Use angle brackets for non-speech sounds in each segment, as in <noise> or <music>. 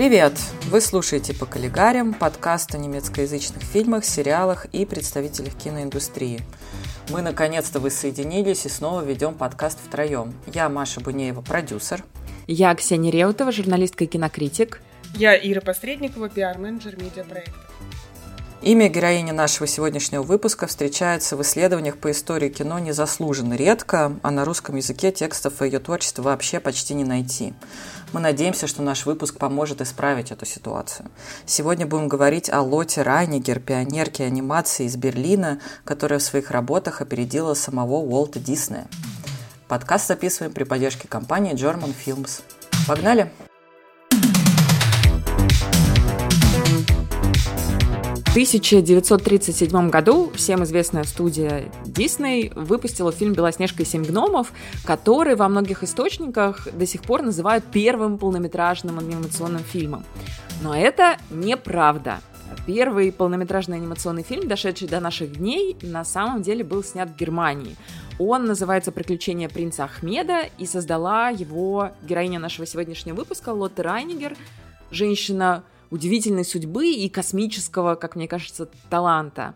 Привет! Вы слушаете «По коллегарям» подкаст о немецкоязычных фильмах, сериалах и представителях киноиндустрии. Мы наконец-то воссоединились и снова ведем подкаст втроем. Я Маша Бунеева, продюсер. Я Ксения Реутова, журналистка и кинокритик. Я Ира Посредникова, пиар-менеджер медиапроекта. Имя героини нашего сегодняшнего выпуска встречается в исследованиях по истории кино незаслуженно редко, а на русском языке текстов о ее творчестве вообще почти не найти. Мы надеемся, что наш выпуск поможет исправить эту ситуацию. Сегодня будем говорить о Лоте Райнигер, пионерке анимации из Берлина, которая в своих работах опередила самого Уолта Диснея. Подкаст записываем при поддержке компании German Films. Погнали! В 1937 году всем известная студия Disney выпустила фильм «Белоснежка и семь гномов», который во многих источниках до сих пор называют первым полнометражным анимационным фильмом. Но это неправда. Первый полнометражный анимационный фильм, дошедший до наших дней, на самом деле был снят в Германии. Он называется «Приключения принца Ахмеда» и создала его героиня нашего сегодняшнего выпуска Лотте Райнигер, женщина удивительной судьбы и космического, как мне кажется, таланта.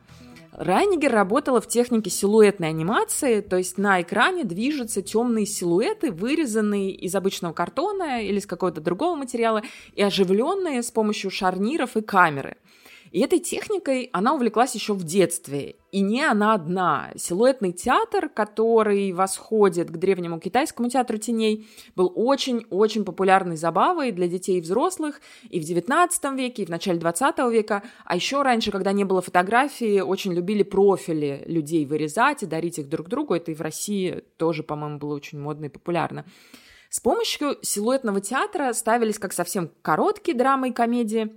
Райнигер работала в технике силуэтной анимации, то есть на экране движутся темные силуэты, вырезанные из обычного картона или из какого-то другого материала и оживленные с помощью шарниров и камеры. И этой техникой она увлеклась еще в детстве. И не она одна. Силуэтный театр, который восходит к древнему китайскому театру теней, был очень-очень популярной забавой для детей и взрослых и в XIX веке, и в начале XX века. А еще раньше, когда не было фотографии, очень любили профили людей вырезать и дарить их друг другу. Это и в России тоже, по-моему, было очень модно и популярно. С помощью силуэтного театра ставились как совсем короткие драмы и комедии,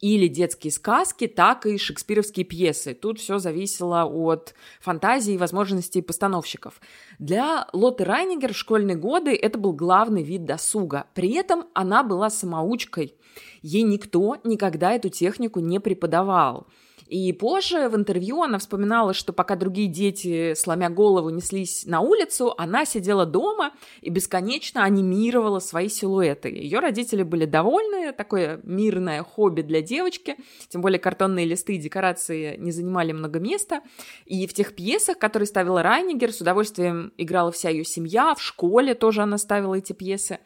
или детские сказки, так и шекспировские пьесы. Тут все зависело от фантазии и возможностей постановщиков. Для Лоты Райнигер в школьные годы это был главный вид досуга. При этом она была самоучкой. Ей никто никогда эту технику не преподавал. И позже в интервью она вспоминала, что пока другие дети, сломя голову, неслись на улицу, она сидела дома и бесконечно анимировала свои силуэты. Ее родители были довольны, такое мирное хобби для девочки, тем более картонные листы и декорации не занимали много места. И в тех пьесах, которые ставила Райнигер, с удовольствием играла вся ее семья, в школе тоже она ставила эти пьесы.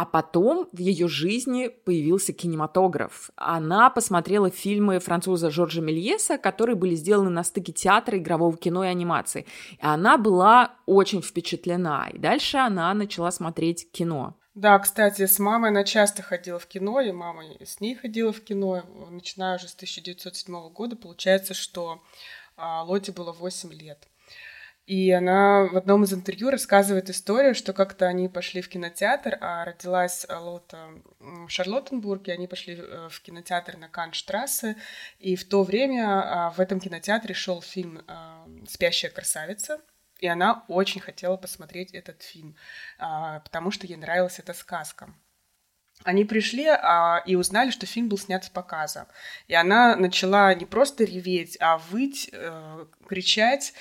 А потом в ее жизни появился кинематограф. Она посмотрела фильмы француза Жоржа Мельеса, которые были сделаны на стыке театра, игрового кино и анимации. И она была очень впечатлена. И дальше она начала смотреть кино. Да, кстати, с мамой она часто ходила в кино, и мама с ней ходила в кино, начиная уже с 1907 года. Получается, что а, Лоте было 8 лет. И она в одном из интервью рассказывает историю, что как-то они пошли в кинотеатр, а родилась Лота в Шарлоттенбурге, они пошли э, в кинотеатр на Канштрассе, и в то время а, в этом кинотеатре шел фильм а, «Спящая красавица», и она очень хотела посмотреть этот фильм, а, потому что ей нравилась эта сказка. Они пришли а, и узнали, что фильм был снят с показа. И она начала не просто реветь, а выть, э, кричать.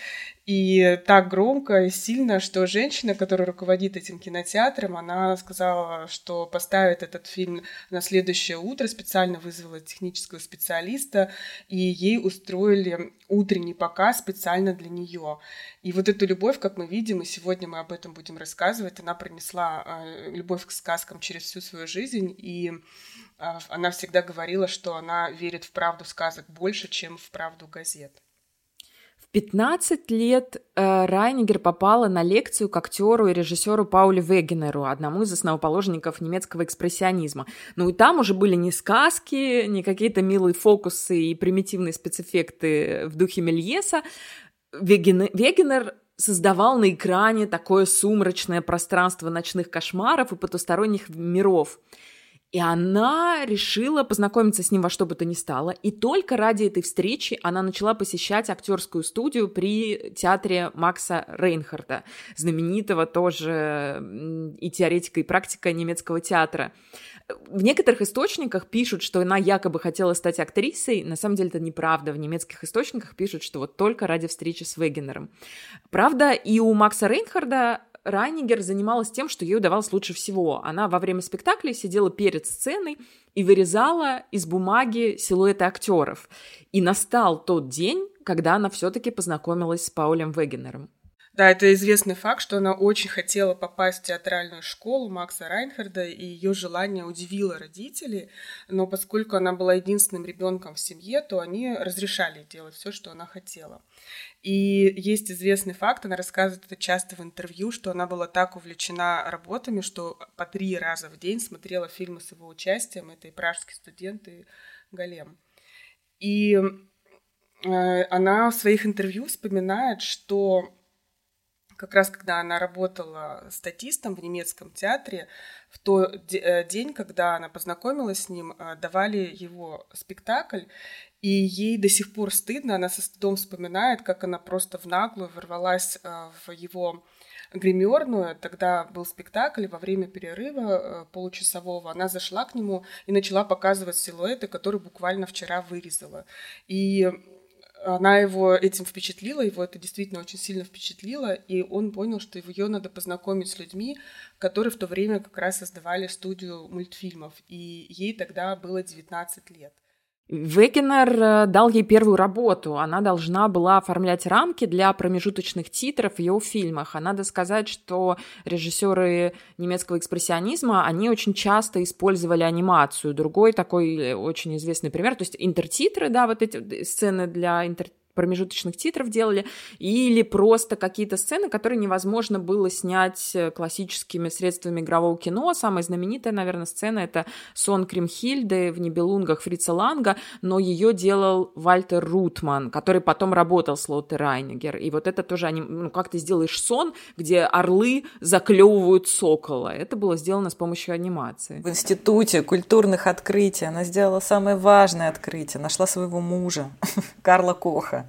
И так громко и сильно, что женщина, которая руководит этим кинотеатром, она сказала, что поставит этот фильм на следующее утро, специально вызвала технического специалиста, и ей устроили утренний показ специально для нее. И вот эту любовь, как мы видим, и сегодня мы об этом будем рассказывать, она принесла э, любовь к сказкам через всю свою жизнь, и э, она всегда говорила, что она верит в правду сказок больше, чем в правду газет. 15 лет э, Райнигер попала на лекцию к актеру и режиссеру Пауле Вегенеру, одному из основоположников немецкого экспрессионизма. Ну и там уже были не сказки, не какие-то милые фокусы и примитивные спецэффекты в духе Мельеса. Вегенер, Вегенер создавал на экране такое сумрачное пространство ночных кошмаров и потусторонних миров – и она решила познакомиться с ним во что бы то ни стало. И только ради этой встречи она начала посещать актерскую студию при театре Макса Рейнхарда, знаменитого тоже и теоретика, и практика немецкого театра. В некоторых источниках пишут, что она якобы хотела стать актрисой. На самом деле это неправда. В немецких источниках пишут, что вот только ради встречи с Вегенером. Правда, и у Макса Рейнхарда Райнигер занималась тем, что ей удавалось лучше всего. Она во время спектакля сидела перед сценой и вырезала из бумаги силуэты актеров. И настал тот день, когда она все-таки познакомилась с Паулем Вегенером. Да, это известный факт, что она очень хотела попасть в театральную школу Макса Райнхарда, и ее желание удивило родителей, но поскольку она была единственным ребенком в семье, то они разрешали делать все, что она хотела. И есть известный факт, она рассказывает это часто в интервью, что она была так увлечена работами, что по три раза в день смотрела фильмы с его участием. Это и «Пражский студент», и «Голем». И э, она в своих интервью вспоминает, что как раз когда она работала статистом в немецком театре, в тот э, день, когда она познакомилась с ним, э, давали его спектакль, и ей до сих пор стыдно, она со стыдом вспоминает, как она просто в наглую ворвалась э, в его гримерную, тогда был спектакль, во время перерыва получасового. Она зашла к нему и начала показывать силуэты, которые буквально вчера вырезала. И она его этим впечатлила, его это действительно очень сильно впечатлило, и он понял, что ее надо познакомить с людьми, которые в то время как раз создавали студию мультфильмов, и ей тогда было 19 лет. Вегенер э, дал ей первую работу. Она должна была оформлять рамки для промежуточных титров в его фильмах. А надо сказать, что режиссеры немецкого экспрессионизма, они очень часто использовали анимацию. Другой такой э, очень известный пример, то есть интертитры, да, вот эти сцены для интер промежуточных титров делали, или просто какие-то сцены, которые невозможно было снять э, классическими средствами игрового кино. Самая знаменитая, наверное, сцена — это «Сон Кримхильды» в «Небелунгах» Фрица Ланга, но ее делал Вальтер Рутман, который потом работал с Лотте Райнигер. И вот это тоже, они, ну, как ты сделаешь сон, где орлы заклевывают сокола. Это было сделано с помощью анимации. В институте культурных открытий она сделала самое важное открытие. Нашла своего мужа, <laughs> Карла Коха.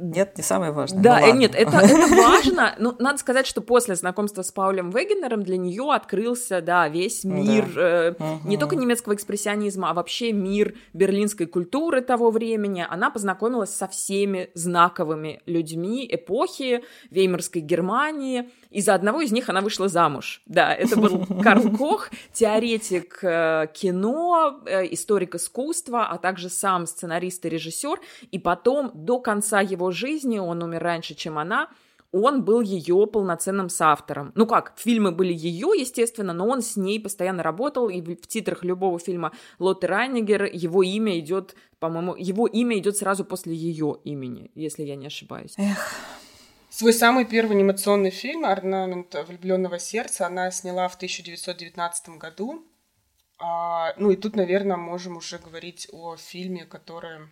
Нет, не самое важное. Да, ну, нет, это, это важно. Но надо сказать, что после знакомства с Паулем Вегенером для нее открылся, да, весь мир да. э, угу. не только немецкого экспрессионизма, а вообще мир берлинской культуры того времени. Она познакомилась со всеми знаковыми людьми эпохи Веймарской Германии. И за одного из них она вышла замуж. Да, это был Карл <laughs> Кох, теоретик э, кино, э, историк искусства, а также сам сценарист и режиссер. И потом до конца его жизни, он умер раньше, чем она, он был ее полноценным соавтором. Ну как, фильмы были ее, естественно, но он с ней постоянно работал, и в титрах любого фильма Лотте Райнигер его имя идет, по-моему, его имя идет сразу после ее имени, если я не ошибаюсь. Эх. Свой самый первый анимационный фильм «Орнамент влюбленного сердца» она сняла в 1919 году. А, ну и тут, наверное, можем уже говорить о фильме, который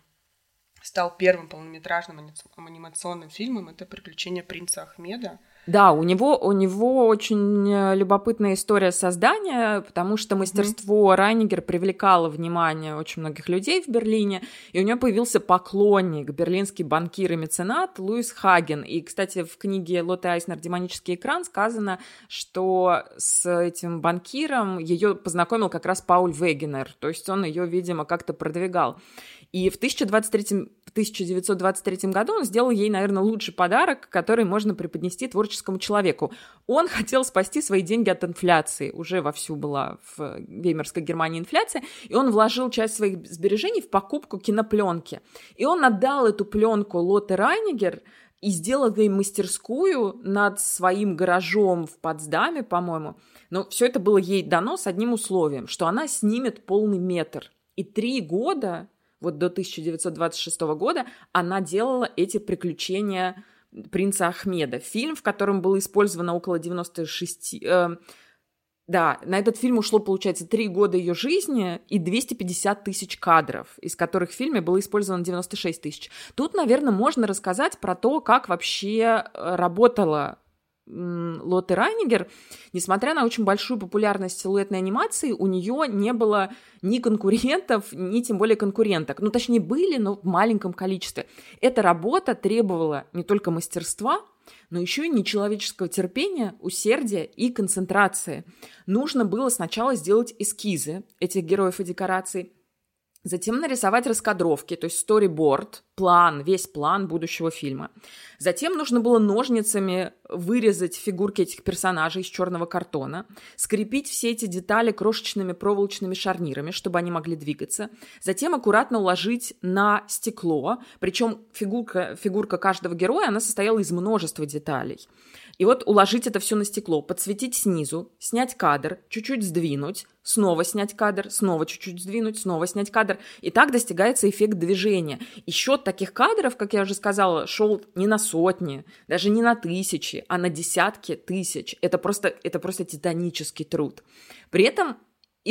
стал первым полнометражным анимационным фильмом. Это «Приключения принца Ахмеда». Да, у него, у него очень э, любопытная история создания, потому что мастерство mm-hmm. Райнигер привлекало внимание очень многих людей в Берлине, и у него появился поклонник, берлинский банкир и меценат Луис Хаген. И, кстати, в книге Лотте Айснер «Демонический экран» сказано, что с этим банкиром ее познакомил как раз Пауль Вегенер, то есть он ее, видимо, как-то продвигал. И в 1023, в 1923 году он сделал ей, наверное, лучший подарок, который можно преподнести творческому человеку. Он хотел спасти свои деньги от инфляции. Уже вовсю была в Веймарской Германии инфляция. И он вложил часть своих сбережений в покупку кинопленки. И он отдал эту пленку Лотте Райнигер, и сделал ей мастерскую над своим гаражом в Потсдаме, по-моему. Но все это было ей дано с одним условием, что она снимет полный метр. И три года вот до 1926 года она делала эти приключения принца Ахмеда. Фильм, в котором было использовано около 96... Э, да, на этот фильм ушло, получается, три года ее жизни и 250 тысяч кадров, из которых в фильме было использовано 96 тысяч. Тут, наверное, можно рассказать про то, как вообще э, работала Лотте Райнигер, несмотря на очень большую популярность силуэтной анимации, у нее не было ни конкурентов, ни тем более конкуренток. Ну, точнее, были, но в маленьком количестве. Эта работа требовала не только мастерства, но еще и нечеловеческого терпения, усердия и концентрации. Нужно было сначала сделать эскизы этих героев и декораций, затем нарисовать раскадровки, то есть storyboard, план, весь план будущего фильма. Затем нужно было ножницами вырезать фигурки этих персонажей из черного картона, скрепить все эти детали крошечными проволочными шарнирами, чтобы они могли двигаться, затем аккуратно уложить на стекло, причем фигурка, фигурка каждого героя, она состояла из множества деталей. И вот уложить это все на стекло, подсветить снизу, снять кадр, чуть-чуть сдвинуть, снова снять кадр, снова чуть-чуть сдвинуть, снова снять кадр. И так достигается эффект движения. И счет таких кадров, как я уже сказала, шел не на сотни, даже не на тысячи, а на десятки тысяч. Это просто, это просто титанический труд. При этом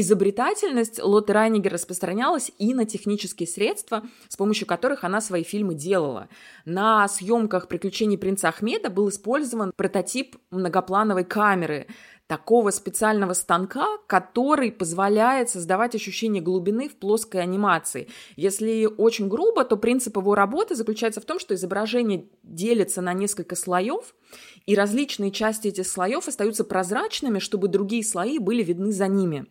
Изобретательность Лотты Райнигер распространялась и на технические средства, с помощью которых она свои фильмы делала. На съемках «Приключений принца Ахмеда» был использован прототип многоплановой камеры, такого специального станка, который позволяет создавать ощущение глубины в плоской анимации. Если очень грубо, то принцип его работы заключается в том, что изображение делится на несколько слоев, и различные части этих слоев остаются прозрачными, чтобы другие слои были видны за ними.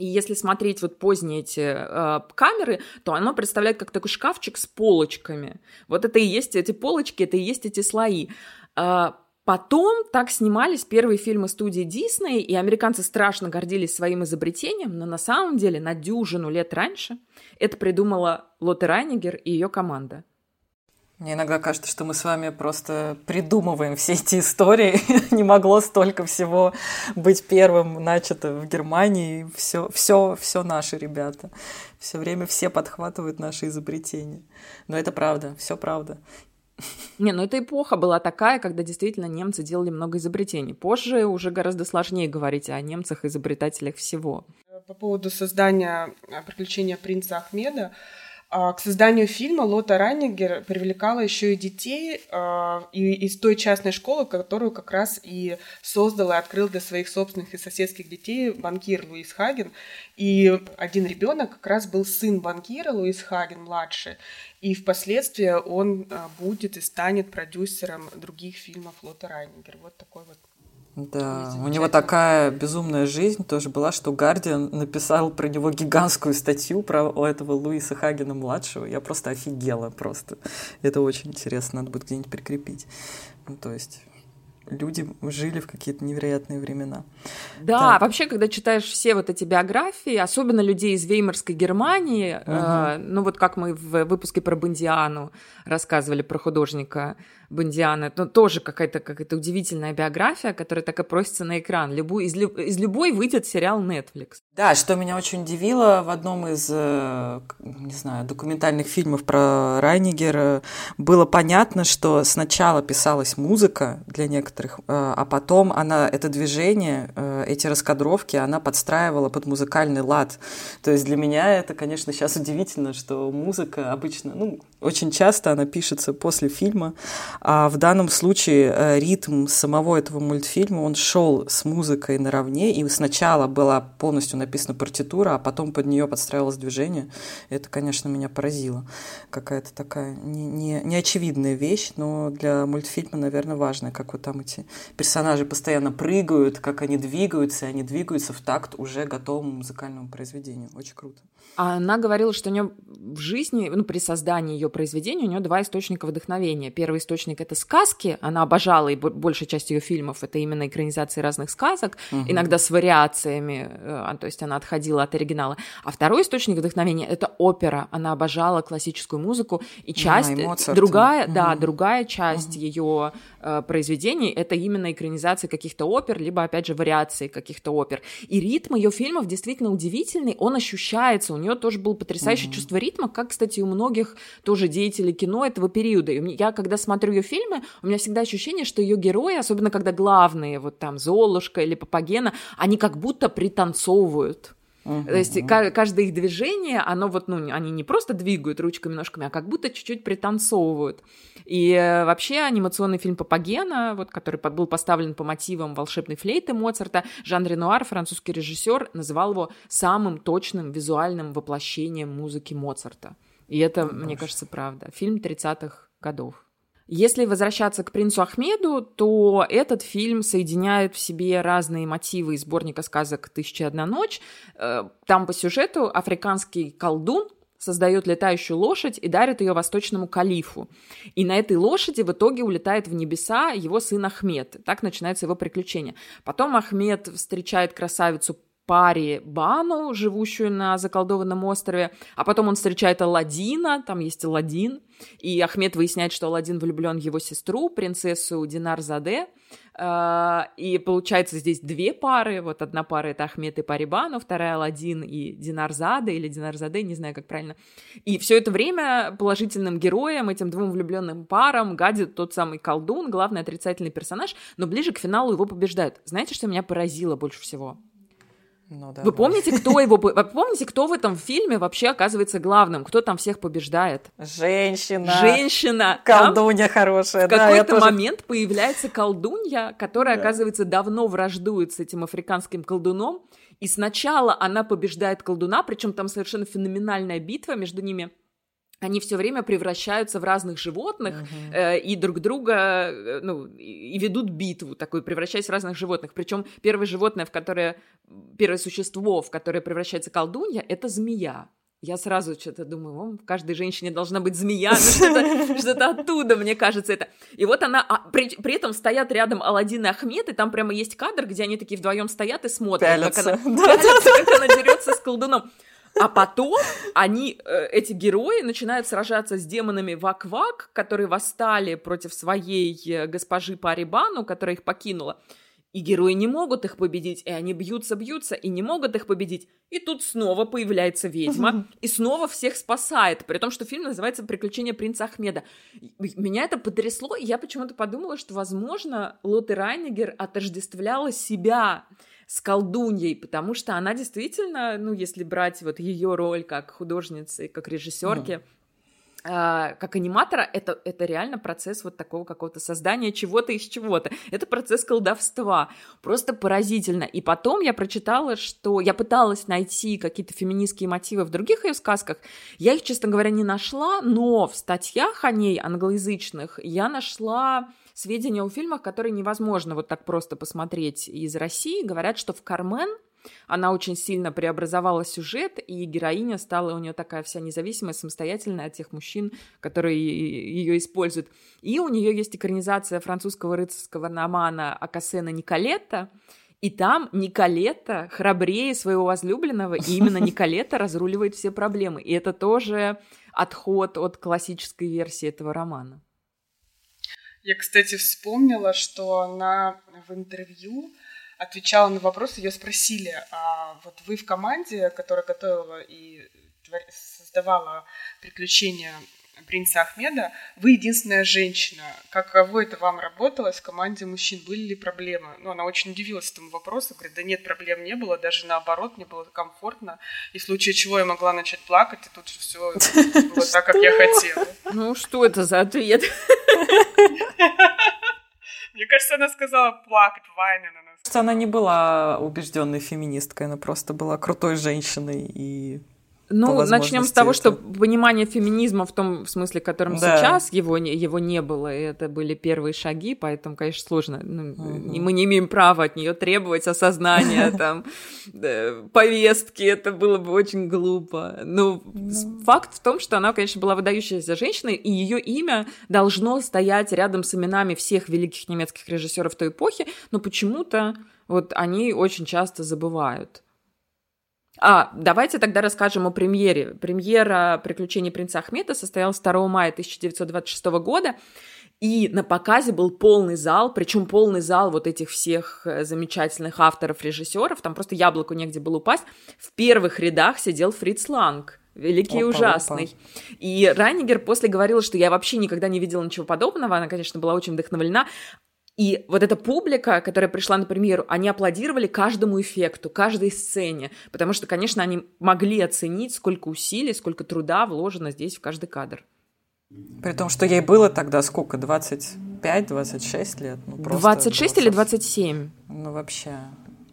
И если смотреть вот поздние эти э, камеры, то оно представляет как такой шкафчик с полочками. Вот это и есть эти полочки, это и есть эти слои. Э, Потом так снимались первые фильмы студии Дисней, и американцы страшно гордились своим изобретением, но на самом деле на дюжину лет раньше это придумала Лотте Райнигер и ее команда. Мне иногда кажется, что мы с вами просто придумываем все эти истории. <laughs> Не могло столько всего быть первым начато в Германии. Все, все, все наши ребята. Все время все подхватывают наши изобретения. Но это правда, все правда. Не, ну эта эпоха была такая, когда действительно немцы делали много изобретений. Позже уже гораздо сложнее говорить о немцах-изобретателях всего. По поводу создания «Приключения принца Ахмеда», к созданию фильма Лота Раннигер привлекала еще и детей а, из той частной школы, которую как раз и создал и открыл для своих собственных и соседских детей банкир Луис Хаген. И один ребенок как раз был сын банкира Луис Хаген, младший. И впоследствии он а, будет и станет продюсером других фильмов Лота Раннигер. Вот такой вот да, у него такая безумная жизнь тоже была, что Гардиан написал про него гигантскую статью про этого Луиса Хагена младшего. Я просто офигела просто. Это очень интересно, надо будет где-нибудь прикрепить. Ну, то есть люди жили в какие-то невероятные времена. Да, так. вообще, когда читаешь все вот эти биографии, особенно людей из Веймарской Германии, угу. э, ну вот как мы в выпуске про Бондиану рассказывали про художника Бондиана, это тоже какая-то какая-то удивительная биография, которая так и просится на экран. Любой, из, из любой выйдет сериал Netflix. Да, что меня очень удивило в одном из, э, не знаю, документальных фильмов про Райнигера, было понятно, что сначала писалась музыка для некоторых, э, а потом она, это движение, э, эти раскадровки, она подстраивала под музыкальный лад. То есть для меня это, конечно, сейчас удивительно, что музыка обычно, ну, очень часто она пишется после фильма, а в данном случае э, ритм самого этого мультфильма, он шел с музыкой наравне, и сначала была полностью написана партитура, а потом под нее подстраивалось движение. Это, конечно, меня поразило. Какая-то такая не, не, неочевидная вещь, но для мультфильма, наверное, важная, как вот там эти персонажи постоянно прыгают, как они двигаются, и они двигаются в такт уже готовому музыкальному произведению. Очень круто. А она говорила, что у нее в жизни, ну, при создании ее произведения, у нее два источника вдохновения. Первый источник — это сказки. Она обожала, и большая часть ее фильмов — это именно экранизации разных сказок, угу. иногда с вариациями, э, то есть она отходила от оригинала. А второй источник вдохновения — это опера. Она обожала классическую музыку, и часть, да, и другая, угу. да, другая часть угу. ее э, произведений — это именно экранизации каких-то опер, либо, опять же, вариации каких-то опер. И ритм ее фильмов действительно удивительный, он ощущается, у нее тоже было потрясающее mm-hmm. чувство ритма, как, кстати, у многих тоже деятелей кино этого периода. И я, когда смотрю ее фильмы, у меня всегда ощущение, что ее герои, особенно когда главные, вот там Золушка или Папагена, они как будто пританцовывают. Uh-huh. То есть каждое их движение, оно вот, ну, они не просто двигают ручками, ножками, а как будто чуть-чуть пританцовывают. И э, вообще анимационный фильм Папагена, вот, который был поставлен по мотивам волшебной флейты Моцарта, Жан Ренуар, французский режиссер, называл его самым точным визуальным воплощением музыки Моцарта. И это, oh, мне кажется, правда. Фильм 30-х годов. Если возвращаться к принцу Ахмеду, то этот фильм соединяет в себе разные мотивы из сборника сказок «Тысяча одна ночь». Э, там по сюжету африканский колдун создает летающую лошадь и дарит ее восточному калифу. И на этой лошади в итоге улетает в небеса его сын Ахмед. Так начинается его приключение. Потом Ахмед встречает красавицу паре Бану, живущую на заколдованном острове, а потом он встречает Аладдина, там есть Аладдин, и Ахмед выясняет, что Аладдин влюблен в его сестру, принцессу Динар Заде, а, и получается здесь две пары, вот одна пара это Ахмед и Парибану, вторая Аладдин и Динар Заде, или Динар Заде, не знаю, как правильно. И все это время положительным героем, этим двум влюбленным парам гадит тот самый колдун, главный отрицательный персонаж, но ближе к финалу его побеждают. Знаете, что меня поразило больше всего? Ну, да, вы помните, кто его... Вы помните, кто в этом фильме вообще оказывается главным? Кто там всех побеждает? Женщина. Женщина. Колдунья там хорошая. В да, какой-то тоже... момент появляется колдунья, которая, да. оказывается, давно враждует с этим африканским колдуном. И сначала она побеждает колдуна, причем там совершенно феноменальная битва между ними они все время превращаются в разных животных uh-huh. э, и друг друга, э, ну, и, и ведут битву такую, превращаясь в разных животных. Причем первое животное, в которое, первое существо, в которое превращается колдунья, это змея. Я сразу что-то думаю, о, в каждой женщине должна быть змея, ну что-то, <laughs> что-то оттуда, мне кажется, это. И вот она, а, при, при этом стоят рядом Алладин и Ахмед, и там прямо есть кадр, где они такие вдвоем стоят и смотрят, <laughs> пялятся. как она, пялятся, как она дерется с колдуном. А потом они, э, эти герои, начинают сражаться с демонами Вак-Вак, которые восстали против своей э, госпожи Парибану, которая их покинула. И герои не могут их победить, и они бьются-бьются, и не могут их победить. И тут снова появляется ведьма, и снова всех спасает, при том, что фильм называется «Приключения принца Ахмеда». Меня это потрясло, и я почему-то подумала, что, возможно, Лотте Райнигер отождествляла себя с колдуньей, потому что она действительно, ну, если брать вот ее роль как художницы, как режиссерки, mm. Uh, как аниматора, это, это реально процесс вот такого какого-то создания чего-то из чего-то. Это процесс колдовства. Просто поразительно. И потом я прочитала, что я пыталась найти какие-то феминистские мотивы в других ее сказках. Я их, честно говоря, не нашла, но в статьях о ней англоязычных я нашла сведения о фильмах, которые невозможно вот так просто посмотреть из России. Говорят, что в «Кармен» Она очень сильно преобразовала сюжет, и героиня стала у нее такая вся независимая, самостоятельная от тех мужчин, которые ее используют. И у нее есть экранизация французского рыцарского романа Акасена Николетта, и там Николетта храбрее своего возлюбленного, и именно <laughs> Николетта разруливает все проблемы. И это тоже отход от классической версии этого романа. Я, кстати, вспомнила, что она в интервью отвечала на вопрос, ее спросили, а вот вы в команде, которая готовила и создавала приключения принца Ахмеда, вы единственная женщина. Каково это вам работалось в команде мужчин? Были ли проблемы? Ну, она очень удивилась этому вопросу, говорит, да нет, проблем не было, даже наоборот, мне было комфортно. И в случае чего я могла начать плакать, и тут же все было так, как я хотела. Ну, что это за ответ? <laughs> Мне кажется, она сказала плакать, Вайнен. Она она не была убежденной феминисткой, она просто была крутой женщиной и ну, начнем с того, это... что понимание феминизма в том смысле, которым да. сейчас его не, его не было, и это были первые шаги, поэтому, конечно, сложно. Ну, угу. Мы не имеем права от нее требовать осознания <laughs> там повестки, это было бы очень глупо. Но факт в том, что она, конечно, была выдающаяся женщина, и ее имя должно стоять рядом с именами всех великих немецких режиссеров той эпохи, но почему-то вот они очень часто забывают. А, давайте тогда расскажем о премьере. Премьера «Приключений принца Ахмеда» состоялась 2 мая 1926 года. И на показе был полный зал, причем полный зал вот этих всех э, замечательных авторов, режиссеров, там просто яблоку негде было упасть. В первых рядах сидел Фриц Ланг, великий опа, и ужасный. Опа. И Райнигер после говорила, что я вообще никогда не видела ничего подобного, она, конечно, была очень вдохновлена. И вот эта публика, которая пришла на премьеру, они аплодировали каждому эффекту, каждой сцене, потому что, конечно, они могли оценить, сколько усилий, сколько труда вложено здесь в каждый кадр. При том, что ей было тогда сколько? 25-26 лет? Ну, 26 или 27? Ну, вообще.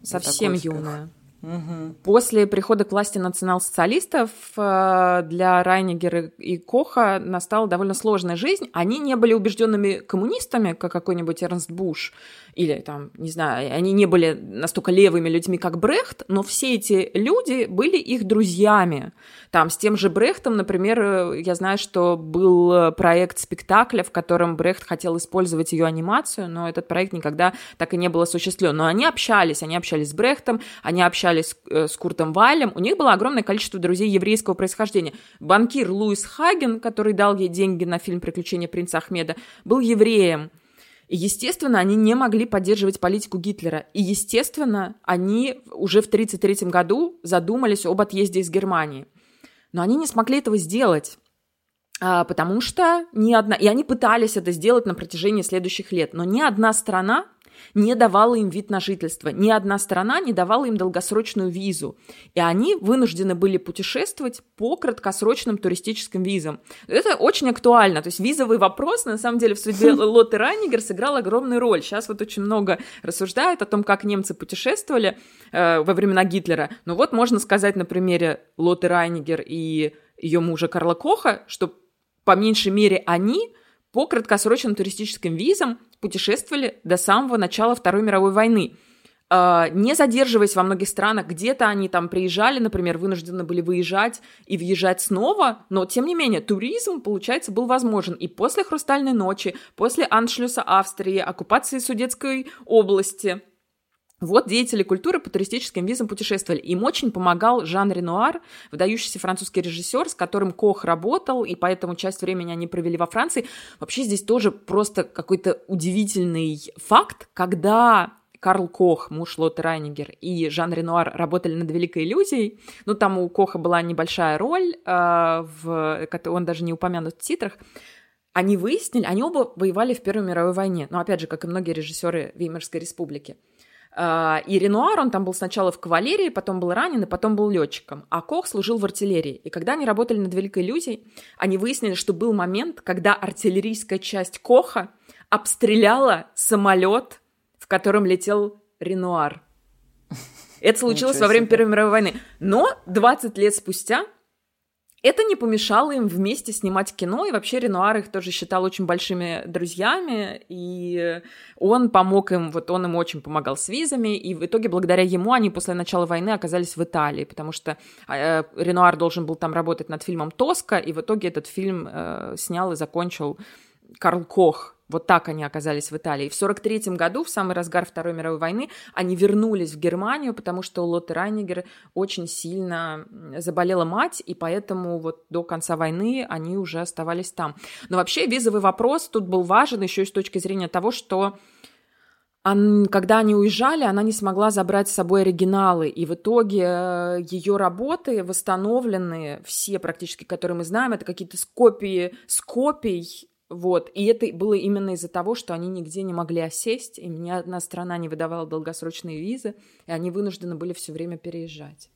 Совсем юная. Угу. После прихода к власти национал-социалистов э, для Райнигера и Коха настала довольно сложная жизнь. Они не были убежденными коммунистами, как какой-нибудь Эрнст Буш, или там, не знаю, они не были настолько левыми людьми, как Брехт, но все эти люди были их друзьями. Там с тем же Брехтом, например, э, я знаю, что был проект спектакля, в котором Брехт хотел использовать ее анимацию, но этот проект никогда так и не был осуществлен. Но они общались, они общались с Брехтом, они общались э, с Куртом Вайлем, у них было огромное количество друзей еврейского происхождения. Банкир Луис Хаген, который дал ей деньги на фильм «Приключения принца Ахмеда», был евреем. И, естественно, они не могли поддерживать политику Гитлера. И, естественно, они уже в 1933 году задумались об отъезде из Германии. Но они не смогли этого сделать. А, потому что ни одна... И они пытались это сделать на протяжении следующих лет. Но ни одна страна не давала им вид на жительство. Ни одна страна не давала им долгосрочную визу. И они вынуждены были путешествовать по краткосрочным туристическим визам. Это очень актуально. То есть визовый вопрос, на самом деле, в судьбе <laughs> Лотты Райнигер сыграл огромную роль. Сейчас вот очень много рассуждают о том, как немцы путешествовали э, во времена Гитлера. Но вот можно сказать на примере Лотты Райнигер и ее мужа Карла Коха, что по меньшей мере они по краткосрочным туристическим визам путешествовали до самого начала Второй мировой войны. А, не задерживаясь во многих странах, где-то они там приезжали, например, вынуждены были выезжать и въезжать снова, но тем не менее туризм, получается, был возможен и после «Хрустальной ночи», после аншлюса Австрии, оккупации Судетской области – вот деятели культуры по туристическим визам путешествовали. Им очень помогал Жан Ренуар, выдающийся французский режиссер, с которым Кох работал, и поэтому часть времени они провели во Франции. Вообще здесь тоже просто какой-то удивительный факт, когда Карл Кох, муж Лотты Райнигер, и Жан Ренуар работали над «Великой иллюзией». Ну, там у Коха была небольшая роль, э, в, он даже не упомянут в титрах. Они выяснили, они оба воевали в Первой мировой войне, но, опять же, как и многие режиссеры Веймарской республики. А, и Ренуар, он там был сначала в кавалерии, потом был ранен, и потом был летчиком. А Кох служил в артиллерии. И когда они работали над «Великой иллюзией», они выяснили, что был момент, когда артиллерийская часть Коха обстреляла самолет, в котором летел Ренуар. Это случилось во время Первой мировой войны. Но 20 лет спустя это не помешало им вместе снимать кино, и вообще Ренуар их тоже считал очень большими друзьями, и он помог им, вот он им очень помогал с визами, и в итоге благодаря ему они после начала войны оказались в Италии, потому что э, Ренуар должен был там работать над фильмом «Тоска», и в итоге этот фильм э, снял и закончил Карл Кох, вот так они оказались в Италии. В 43 году, в самый разгар Второй мировой войны, они вернулись в Германию, потому что у Лотты Райнигер очень сильно заболела мать, и поэтому вот до конца войны они уже оставались там. Но вообще визовый вопрос тут был важен еще и с точки зрения того, что когда они уезжали, она не смогла забрать с собой оригиналы, и в итоге э, ее работы восстановлены, все практически, которые мы знаем, это какие-то скопии, с копий вот, и это было именно из-за того, что они нигде не могли осесть, им ни одна страна не выдавала долгосрочные визы, и они вынуждены были все время переезжать.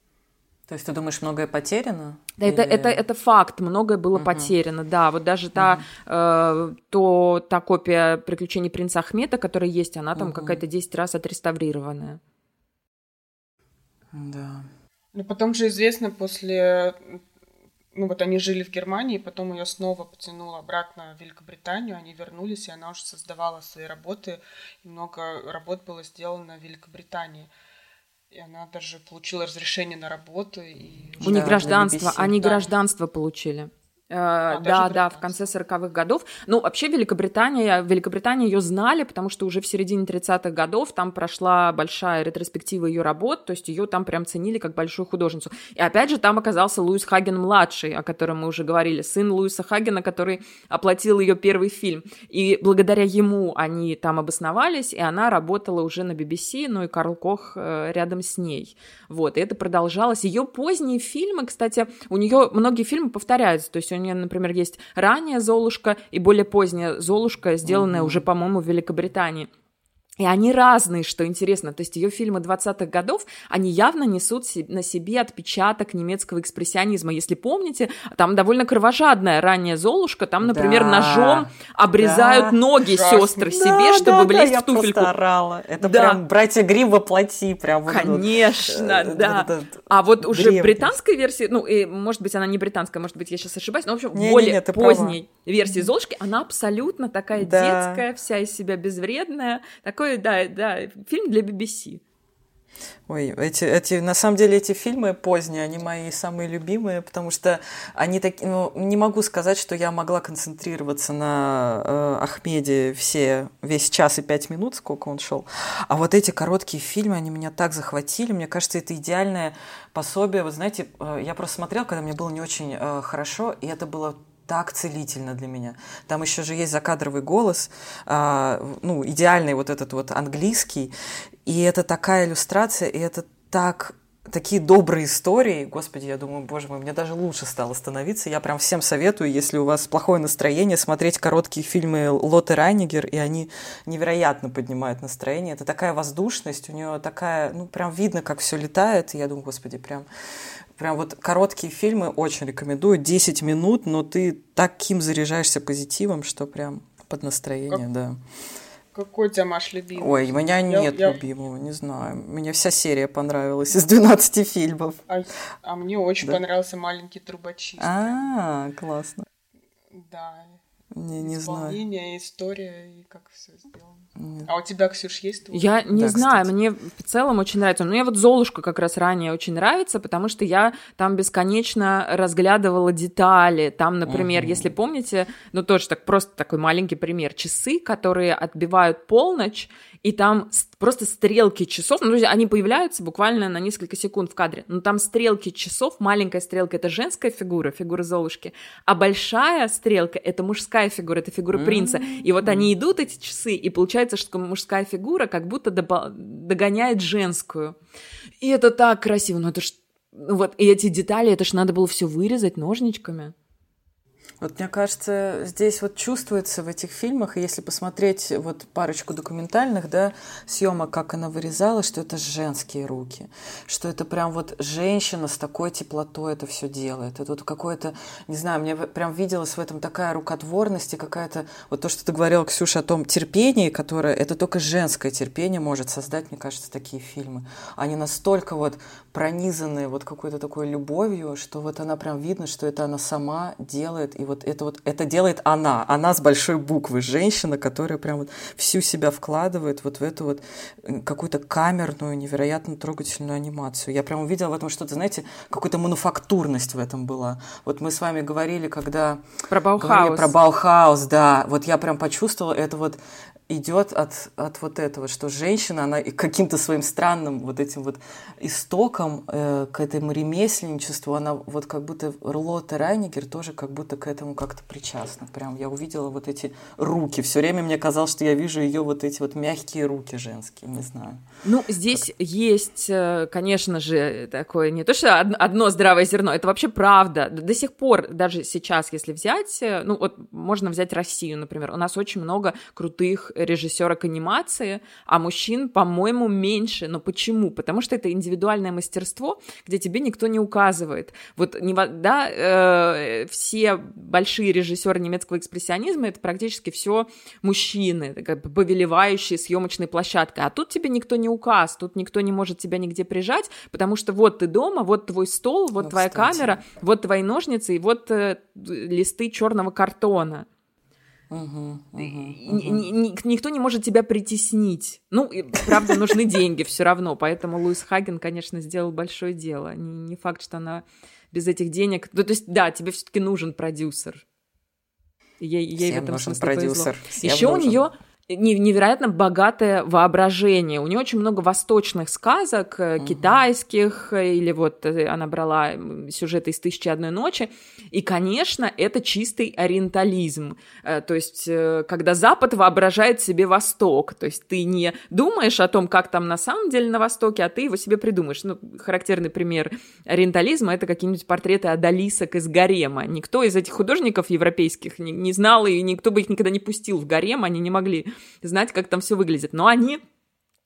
То есть ты думаешь, многое потеряно? Да, Или... это, это, это факт, многое было угу. потеряно, да. Вот даже угу. та, э, то, та копия приключений принца Ахмета, которая есть, она там угу. какая-то 10 раз отреставрированная. Да. Ну, потом же известно, после ну вот они жили в Германии, потом ее снова потянуло обратно в Великобританию, они вернулись, и она уже создавала свои работы, и много работ было сделано в Великобритании. И она даже получила разрешение на работу. И У них гражданство, они да. гражданство получили. А, да, да, в конце 40-х годов. Ну, вообще Великобритания, Великобритания ее знали, потому что уже в середине 30-х годов там прошла большая ретроспектива ее работ, то есть ее там прям ценили как большую художницу. И опять же там оказался Луис Хаген-младший, о котором мы уже говорили, сын Луиса Хагена, который оплатил ее первый фильм. И благодаря ему они там обосновались, и она работала уже на BBC, ну и Карл Кох э, рядом с ней. Вот, и это продолжалось. Ее поздние фильмы, кстати, у нее многие фильмы повторяются, то есть у нее, например, есть ранняя Золушка и более поздняя Золушка, сделанная mm-hmm. уже, по-моему, в Великобритании. И они разные, что интересно. То есть ее фильмы 20-х годов, они явно несут на себе отпечаток немецкого экспрессионизма. Если помните, там довольно кровожадная ранняя Золушка, там, например, да, ножом обрезают да, ноги ужасно. сестры себе, да, чтобы да, влезть да, в туфельку. Я. Это да. прям братья Грим воплоти. Прям Конечно, вот, да. Вот, а вот уже древность. британской версии, ну, и, может быть, она не британская, может быть, я сейчас ошибаюсь, но, в общем, не, более не, не, поздней права. версии Золушки, она абсолютно такая да. детская, вся из себя безвредная, такой такой, да, да, фильм для BBC. Ой, эти, эти, на самом деле эти фильмы поздние, они мои самые любимые, потому что они такие, ну, не могу сказать, что я могла концентрироваться на э, Ахмеде все, весь час и пять минут, сколько он шел. А вот эти короткие фильмы, они меня так захватили, мне кажется, это идеальное пособие. Вы знаете, э, я просто смотрела, когда мне было не очень э, хорошо, и это было так целительно для меня. Там еще же есть закадровый голос, а, ну, идеальный вот этот вот английский, и это такая иллюстрация, и это так такие добрые истории. Господи, я думаю, боже мой, мне даже лучше стало становиться. Я прям всем советую, если у вас плохое настроение, смотреть короткие фильмы Лоты Райнигер, и они невероятно поднимают настроение. Это такая воздушность, у нее такая, ну, прям видно, как все летает. И я думаю, господи, прям Прям вот короткие фильмы очень рекомендую. 10 минут, но ты таким заряжаешься позитивом, что прям под настроение, как, да. Какой у тебя, Маш, любимый? Ой, у меня нет я... любимого, не знаю. Мне вся серия понравилась из 12 фильмов. А, а мне очень да. понравился «Маленький трубочист». А, классно. Да. Не, не Исполнение, знаю. история и как все сделано. Нет. А у тебя, Ксюш, есть твой? Я не да, знаю, кстати. мне в целом очень нравится. Ну, мне вот Золушка как раз ранее очень нравится, потому что я там бесконечно разглядывала детали. Там, например, угу. если помните, ну, тоже так просто такой маленький пример. Часы, которые отбивают полночь, и там просто стрелки часов, ну, друзья, они появляются буквально на несколько секунд в кадре, но там стрелки часов, маленькая стрелка — это женская фигура, фигура Золушки, а большая стрелка — это мужская фигура, это фигура принца. И вот они идут, эти часы, и получается, что мужская фигура как будто догоняет женскую. И это так красиво, ну это ж... Вот, и эти детали, это ж надо было все вырезать ножничками. Вот мне кажется, здесь вот чувствуется в этих фильмах, и если посмотреть вот парочку документальных, да, съемок, как она вырезала, что это женские руки, что это прям вот женщина с такой теплотой это все делает. Это вот какое-то, не знаю, мне прям виделась в этом такая рукотворность и какая-то, вот то, что ты говорила, Ксюша, о том терпении, которое, это только женское терпение может создать, мне кажется, такие фильмы. Они настолько вот пронизаны вот какой-то такой любовью, что вот она прям видно, что это она сама делает, и вот это вот это делает она, она с большой буквы, женщина, которая прям вот всю себя вкладывает вот в эту вот какую-то камерную, невероятно трогательную анимацию. Я прям увидела в этом что-то, знаете, какую-то мануфактурность в этом была. Вот мы с вами говорили, когда... Про Баухаус. Про Баухаус, да. Вот я прям почувствовала это вот идет от, от вот этого, что женщина, она каким-то своим странным вот этим вот истоком э, к этому ремесленничеству, она вот как будто Лотте Райнигер тоже как будто к этому как-то причастна. Прям я увидела вот эти руки. Все время мне казалось, что я вижу ее вот эти вот мягкие руки женские, не знаю. Ну, здесь как... есть, э, конечно же, такое не то, что одно здравое зерно, это вообще правда. До сих пор, даже сейчас, если взять, э, ну вот можно взять Россию, например, у нас очень много крутых режиссерок анимации, а мужчин, по-моему, меньше. Но почему? Потому что это индивидуальное мастерство, где тебе никто не указывает. Вот, да, э, все большие режиссеры немецкого экспрессионизма это практически все мужчины, как бы повелевающие съемочной площадкой. А тут тебе никто не указ, тут никто не может тебя нигде прижать, потому что вот ты дома, вот твой стол, вот ну, твоя кстати. камера, вот твои ножницы и вот э, листы черного картона. Угу, угу, Никто не может тебя притеснить. Ну, и, правда, нужны деньги все равно, поэтому Луис Хаген, конечно, сделал большое дело. Не, факт, что она без этих денег... Ну, то есть, да, тебе все-таки нужен продюсер. Ей, ей в этом нужен продюсер. Еще у нее невероятно богатое воображение. У нее очень много восточных сказок, угу. китайских, э, или вот она брала сюжеты из «Тысячи одной ночи». И, конечно, это чистый ориентализм. То есть, когда Запад воображает себе Восток. То есть, ты не думаешь о том, как там на самом деле на Востоке, а ты его себе придумаешь. Ну, характерный пример ориентализма — это какие-нибудь портреты Адалисок из гарема. Никто из этих художников европейских не, не знал, и никто бы их никогда не пустил в гарем, они не могли знать, как там все выглядит. Но они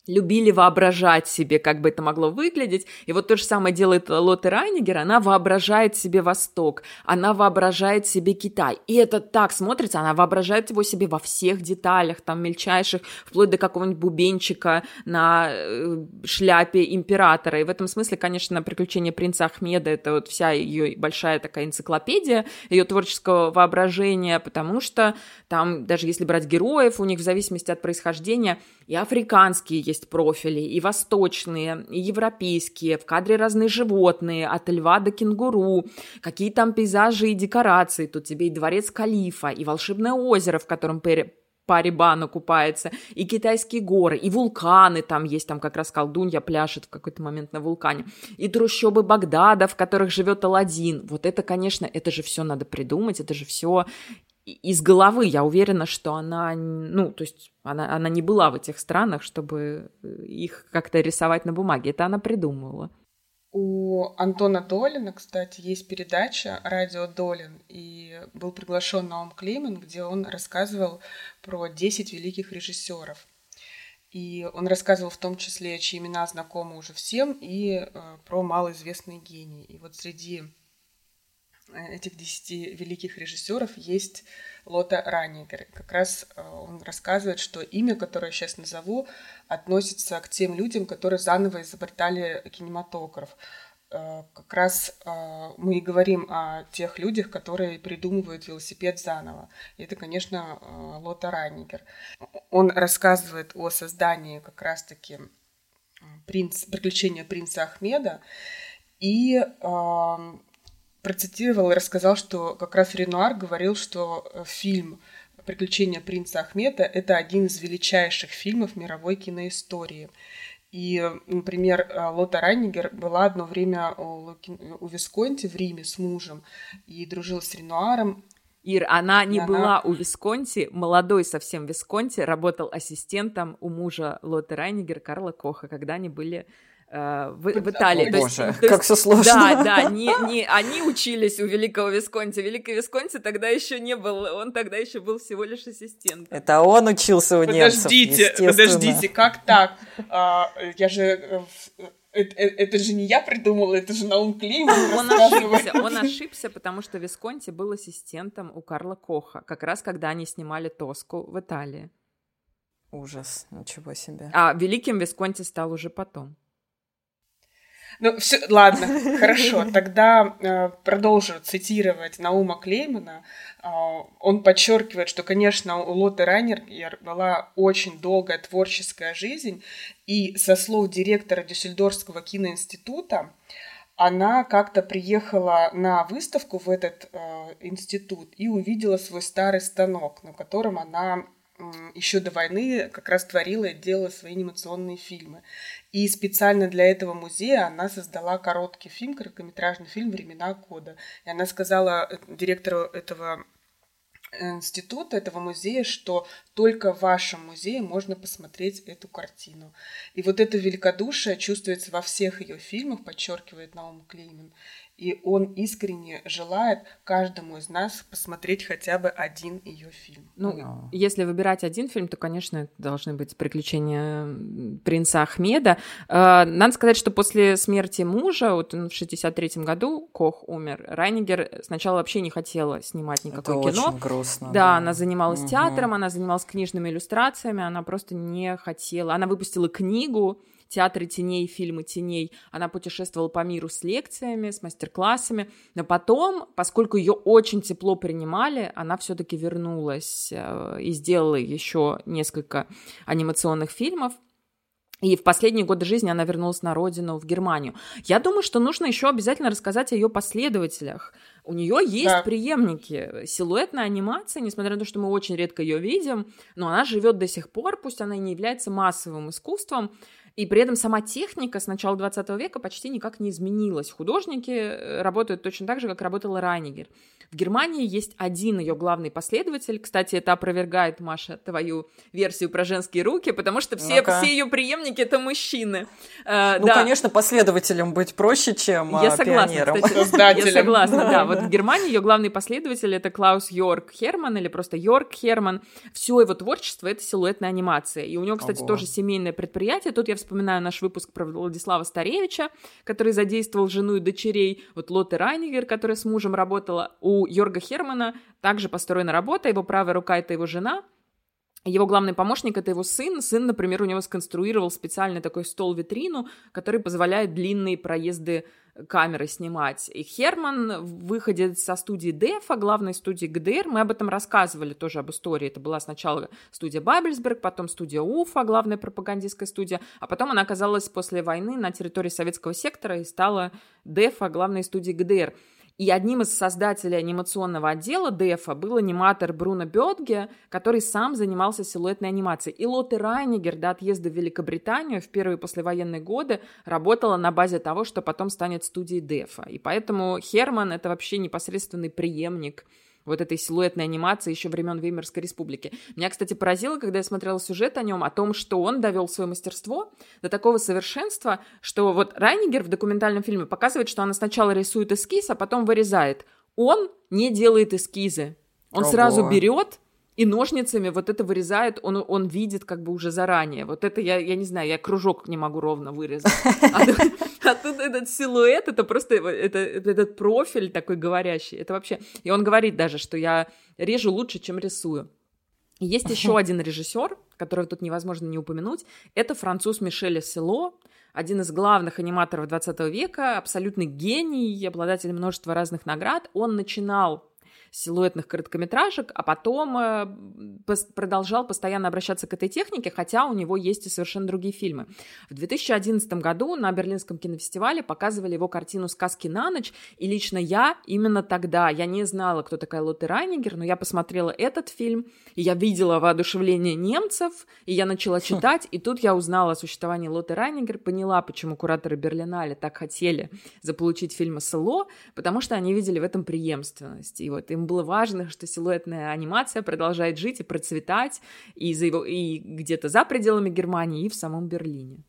любили воображать себе, как бы это могло выглядеть. И вот то же самое делает Лотте Райнигер. Она воображает себе Восток, она воображает себе Китай. И это так смотрится, она воображает его себе во всех деталях, там мельчайших, вплоть до какого-нибудь бубенчика на э, шляпе императора. И в этом смысле, конечно, «Приключения принца Ахмеда» — это вот вся ее большая такая энциклопедия ее творческого воображения, потому что там, даже если брать героев, у них в зависимости от происхождения и африканские есть профили, и восточные, и европейские, в кадре разные животные, от льва до кенгуру, какие там пейзажи и декорации, тут тебе и дворец Калифа, и волшебное озеро, в котором Парибана купается, и китайские горы, и вулканы там есть, там как раз колдунья пляшет в какой-то момент на вулкане, и трущобы Багдада, в которых живет Аладдин. Вот это, конечно, это же все надо придумать, это же все из головы. Я уверена, что она, ну, то есть она, она не была в этих странах, чтобы э, их как-то рисовать на бумаге. Это она придумывала. У Антона Долина, кстати, есть передача «Радио Долин», и был приглашен Наум Клейман, где он рассказывал про 10 великих режиссеров. И он рассказывал в том числе, чьи имена знакомы уже всем, и э, про малоизвестные гении. И вот среди этих десяти великих режиссеров есть Лота Раннигер. Как раз э, он рассказывает, что имя, которое я сейчас назову, относится к тем людям, которые заново изобретали кинематограф. Э, как раз мы и говорим о тех людях, которые придумывают велосипед заново. И это, конечно, Лота Раннигер. Он рассказывает о создании как раз-таки принц, приключения принца Ахмеда и процитировал и рассказал, что как раз Ренуар говорил, что э, фильм «Приключения принца Ахмеда» — это один из величайших фильмов мировой киноистории. И, например, э, Лота Райнигер была одно время у, Висконти в Риме с мужем и дружила с Ренуаром. Ир, она не она... была у Висконти, молодой совсем Висконти, работал ассистентом у мужа Лоты Райнигер Карла Коха, когда они были в, в Италии. Боже, то есть, как все сложно. Да, да, <laughs> не, не, они учились у Великого Висконти. Великий Висконти тогда еще не был, он тогда еще был всего лишь ассистент. Это он учился у немцев, Подождите, подождите, как так? А, я же э, это, э, это же не я придумала, это же Наум Клейман. Он ошибся, он ошибся, потому что Висконти был ассистентом у Карла Коха, как раз когда они снимали Тоску в Италии. Ужас, ничего себе. А великим Висконти стал уже потом. Ну, все, ладно, <laughs> хорошо. Тогда э, продолжу цитировать Наума Клеймана. Э, он подчеркивает, что, конечно, у Лоты Райнер была очень долгая творческая жизнь, и со слов директора Дюссельдорфского киноинститута, она как-то приехала на выставку в этот э, институт и увидела свой старый станок, на котором она еще до войны как раз творила и делала свои анимационные фильмы. И специально для этого музея она создала короткий фильм, короткометражный фильм «Времена года». И она сказала э, директору этого института, этого музея, что только в вашем музее можно посмотреть эту картину. И вот это великодушие чувствуется во всех ее фильмах, подчеркивает Наум Клейман и он искренне желает каждому из нас посмотреть хотя бы один ее фильм. Ну, no. если выбирать один фильм, то, конечно, это должны быть «Приключения принца Ахмеда». Э, надо сказать, что после смерти мужа, вот он в 63-м году, Кох умер, Райнигер сначала вообще не хотела снимать никакое это кино. очень грустно. Да, да. она занималась угу. театром, она занималась книжными иллюстрациями, она просто не хотела. Она выпустила книгу, театры теней, фильмы теней. Она путешествовала по миру с лекциями, с мастер-классами. Но потом, поскольку ее очень тепло принимали, она все-таки вернулась э, и сделала еще несколько анимационных фильмов. И в последние годы жизни она вернулась на родину, в Германию. Я думаю, что нужно еще обязательно рассказать о ее последователях. У нее есть да. преемники. Силуэтная анимация, несмотря на то, что мы очень редко ее видим, но она живет до сих пор, пусть она и не является массовым искусством. И при этом сама техника с начала 20 века почти никак не изменилась. Художники э, работают точно так же, как работал Райнигер. В Германии есть один ее главный последователь. Кстати, это опровергает, Маша, твою версию про женские руки, потому что все, ну все ее преемники это мужчины. Э, ну, да. конечно, последователем быть проще, чем я а, согласна, пионером. Кстати, я согласна, да. Вот в Германии ее главный последователь это Клаус Йорк Херман или просто Йорк Херман. Все его творчество это силуэтная анимация. И у него, кстати, Ого. тоже семейное предприятие. Тут я вспоминаю наш выпуск про Владислава Старевича, который задействовал жену и дочерей. Вот Лотте Райнигер, которая с мужем работала. У Йорга Хермана также построена работа, его правая рука — это его жена, его главный помощник — это его сын. Сын, например, у него сконструировал специальный такой стол-витрину, который позволяет длинные проезды камеры снимать. И Херман выходит со студии Дефа, главной студии ГДР. Мы об этом рассказывали тоже об истории. Это была сначала студия Бабельсберг, потом студия Уфа, главная пропагандистская студия, а потом она оказалась после войны на территории советского сектора и стала Дефа, главной студией ГДР. И одним из создателей анимационного отдела ДЭФа был аниматор Бруно Бетге, который сам занимался силуэтной анимацией. И Лотте Райнигер до отъезда в Великобританию в первые послевоенные годы работала на базе того, что потом станет студией ДЭФа. И поэтому Херман — это вообще непосредственный преемник вот этой силуэтной анимации еще времен Веймарской республики. Меня, кстати, поразило, когда я смотрела сюжет о нем, о том, что он довел свое мастерство до такого совершенства, что вот Райнигер в документальном фильме показывает, что она сначала рисует эскиз, а потом вырезает. Он не делает эскизы. Он Ого. сразу берет и ножницами вот это вырезает, он, он видит как бы уже заранее. Вот это я, я не знаю, я кружок не могу ровно вырезать. А тут, а этот силуэт, это просто это, этот профиль такой говорящий. Это вообще... И он говорит даже, что я режу лучше, чем рисую. есть еще один режиссер, которого тут невозможно не упомянуть. Это француз Мишель Село, один из главных аниматоров 20 века, абсолютный гений, обладатель множества разных наград. Он начинал силуэтных короткометражек, а потом э, продолжал постоянно обращаться к этой технике, хотя у него есть и совершенно другие фильмы. В 2011 году на Берлинском кинофестивале показывали его картину «Сказки на ночь», и лично я именно тогда, я не знала, кто такая Лотте Райнигер, но я посмотрела этот фильм, и я видела воодушевление немцев, и я начала читать, и тут я узнала о существовании Лотте Райнигер, поняла, почему кураторы Берлинале так хотели заполучить фильм «Село», потому что они видели в этом преемственность. И вот им было важно, что силуэтная анимация продолжает жить и процветать и, за его, и где-то за пределами Германии, и в самом Берлине.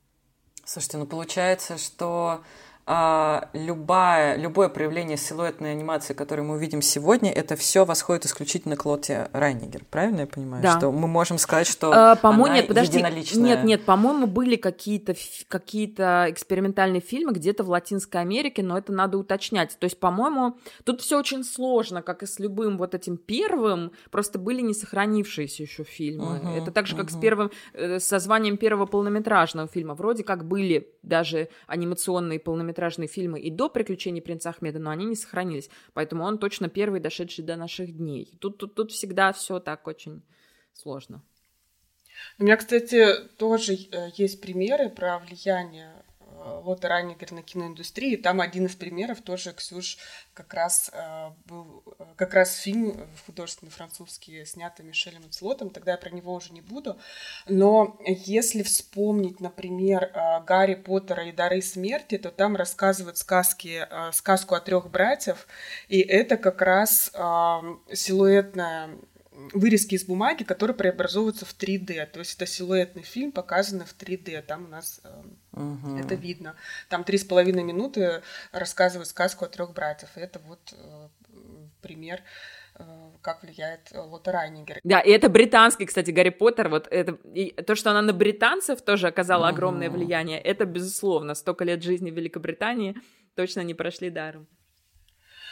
Слушайте, ну получается, что а, любая, любое проявление силуэтной анимации, которое мы увидим сегодня, это все восходит исключительно к Лоте Райнигер. Правильно я понимаю? Да. Что мы можем сказать, что а, по-моему, она нет, подожди, единоличная. Нет, нет, по-моему, были какие-то какие экспериментальные фильмы где-то в Латинской Америке, но это надо уточнять. То есть, по-моему, тут все очень сложно, как и с любым вот этим первым, просто были не сохранившиеся еще фильмы. Угу, это так же, как угу. с первым, э, со званием первого полнометражного фильма. Вроде как были даже анимационные полнометражные полнометражные фильмы и до «Приключений принца Ахмеда», но они не сохранились. Поэтому он точно первый, дошедший до наших дней. Тут, тут, тут всегда все так очень сложно. У меня, кстати, тоже э, есть примеры про влияние Лота Райнигер на киноиндустрии. Там один из примеров тоже, Ксюш, как раз э, был э, как раз фильм художественный французский, снятый Мишелем Ацелотом. Тогда я про него уже не буду. Но если вспомнить, например, э, Гарри Поттера и Дары смерти, то там рассказывают сказки, сказку о трех братьев. И это как раз силуэтная вырезки из бумаги, которые преобразовываются в 3D. То есть это силуэтный фильм, показанный в 3D. Там у нас угу. это видно. Там три с половиной минуты рассказывают сказку о трех братьев. И это вот э, пример э, как влияет Лота Райнигер. Да, и это британский, кстати, Гарри Поттер. Вот это, и то, что она на британцев тоже оказала огромное влияние, это безусловно. Столько лет жизни в Великобритании точно не прошли даром.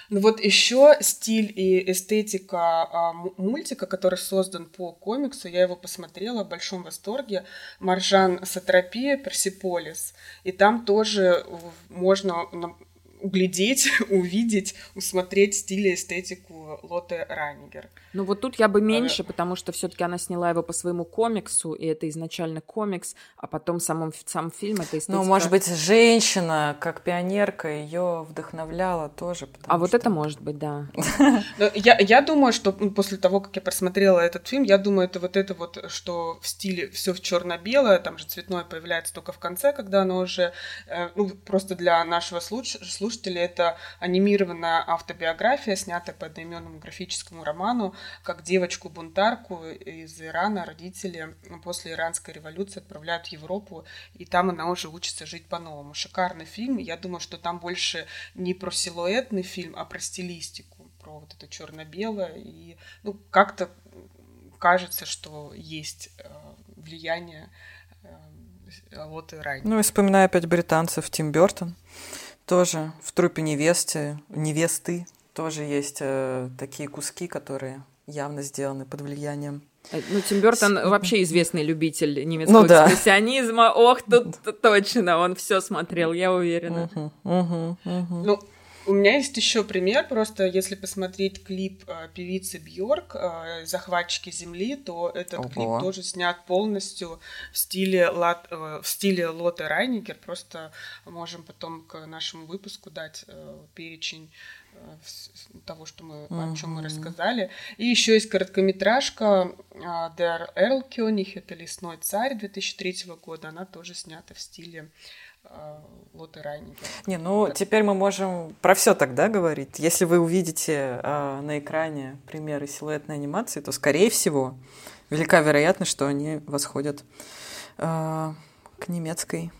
Ну вот еще стиль и эстетика а, мультика, который создан по комиксу, я его посмотрела в большом восторге. Маржан Сатропия, Персиполис. И там тоже можно углядеть, <laughs> увидеть, усмотреть стиль и эстетику Лоты Райнигер. Ну вот тут я бы меньше, а... потому что все-таки она сняла его по своему комиксу, и это изначально комикс, а потом сам, сам фильм это эстетика. Ну, может быть, женщина, как пионерка, ее вдохновляла тоже. А вот это может быть, да. <laughs> Я, я думаю, что после того, как я просмотрела этот фильм, я думаю, это вот это вот, что в стиле все в черно-белое, там же цветное появляется только в конце, когда оно уже, э, ну, просто для нашего слушателя это анимированная автобиография, снятая по одноименному графическому роману как девочку-бунтарку из Ирана родители после иранской революции отправляют в Европу, и там она уже учится жить по-новому. Шикарный фильм. Я думаю, что там больше не про силуэтный фильм, а про стилистику, про вот это черно-белое. И ну, как-то кажется, что есть э, влияние э, Лоты Райни. Ну и вспоминаю опять британцев Тим Бертон. Тоже в трупе невесты, невесты тоже есть э, такие куски, которые явно сделаны под влиянием э, ну, Тим Бертон вообще известный любитель немецкого ну, да. экспрессионизма. Ох, тут точно, он все смотрел, я уверена. Uh-huh, uh-huh, uh-huh. Ну, у меня есть еще пример, просто если посмотреть клип э, певицы Бьорк э, «Захватчики земли», то этот Ого. клип тоже снят полностью в стиле, лат, э, в стиле Лоты Райнигер. Просто можем потом к нашему выпуску дать э, перечень того, что мы, mm-hmm. о чем мы рассказали. И еще есть короткометражка Der Erlkönig, это «Лесной царь» 2003 года. Она тоже снята в стиле Лоты Райнигер. Не, ну теперь мы можем про все тогда говорить. Если вы увидите э, на экране примеры силуэтной анимации, то, скорее всего, велика вероятность, что они восходят э, к немецкой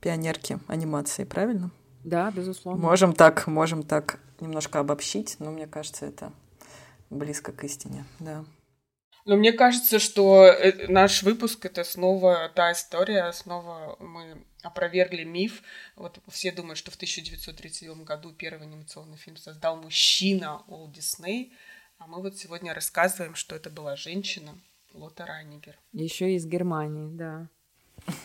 пионерке анимации, правильно? Да, безусловно. Можем так, можем так немножко обобщить, но мне кажется, это близко к истине, да. Но мне кажется, что э, наш выпуск это снова та история, снова мы опровергли миф. Вот все думают, что в 1937 году первый анимационный фильм создал мужчина Уолт Дисней, а мы вот сегодня рассказываем, что это была женщина Лота Райнигер. Еще из Германии, да.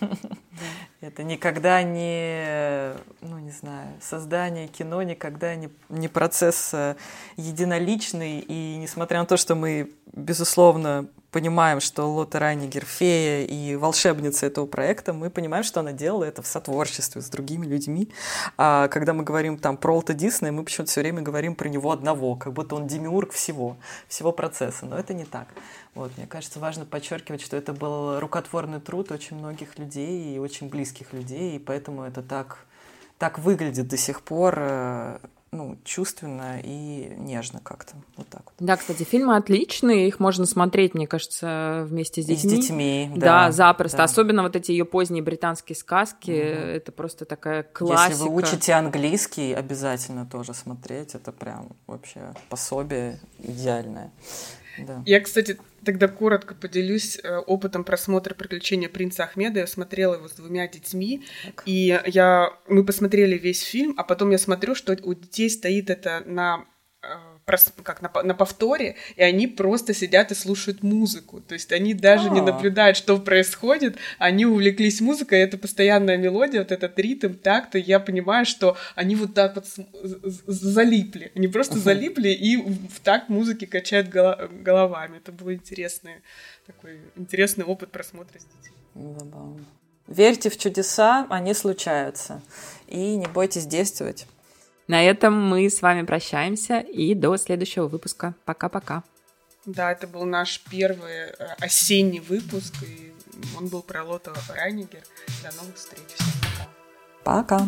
<laughs> Это никогда не, ну не знаю, создание кино никогда не, не процесс э, единоличный. И несмотря на то, что мы, безусловно, понимаем, что Лота Райнигер фея и волшебница этого проекта, мы понимаем, что она делала это в сотворчестве с другими людьми. А когда мы говорим там про Уолта Диснея, мы почему-то все время говорим про него одного, как будто он демиург всего, всего процесса. Но это не так. Вот, мне кажется, важно подчеркивать, что это был рукотворный труд очень многих людей и очень близких людей, и поэтому это так, так выглядит до сих пор э, ну, чувственно и нежно как-то. Вот так вот. Да, кстати, фильмы отличные, их можно смотреть, мне кажется, вместе с детьми. И с детьми, да. Да, запросто. Да. Особенно вот эти ее поздние британские сказки, угу. это просто такая классика. Если вы учите английский, обязательно тоже смотреть. Это прям вообще пособие идеальное. Да. Я, кстати, тогда коротко поделюсь э, опытом просмотра «Приключения принца Ахмеда». Я смотрела его с двумя детьми, так. и я, мы посмотрели весь фильм, а потом я смотрю, что у детей стоит это на э, как на, на повторе, и они просто сидят и слушают музыку. То есть они даже А-а-а. не а. наблюдают, что происходит, они увлеклись музыкой, это постоянная мелодия, вот этот ритм, так-то, я понимаю, что они вот так вот залипли. Они просто залипли и в такт музыки качают головами. Это был интересный такой интересный опыт просмотра с детьми. Забавно. Верьте в чудеса, они случаются. И не бойтесь действовать. На этом мы с вами прощаемся и до следующего выпуска. Пока-пока. Да, это был наш первый э, осенний выпуск, и он был про Лото Райнигер. До новых встреч. Всем пока. Пока.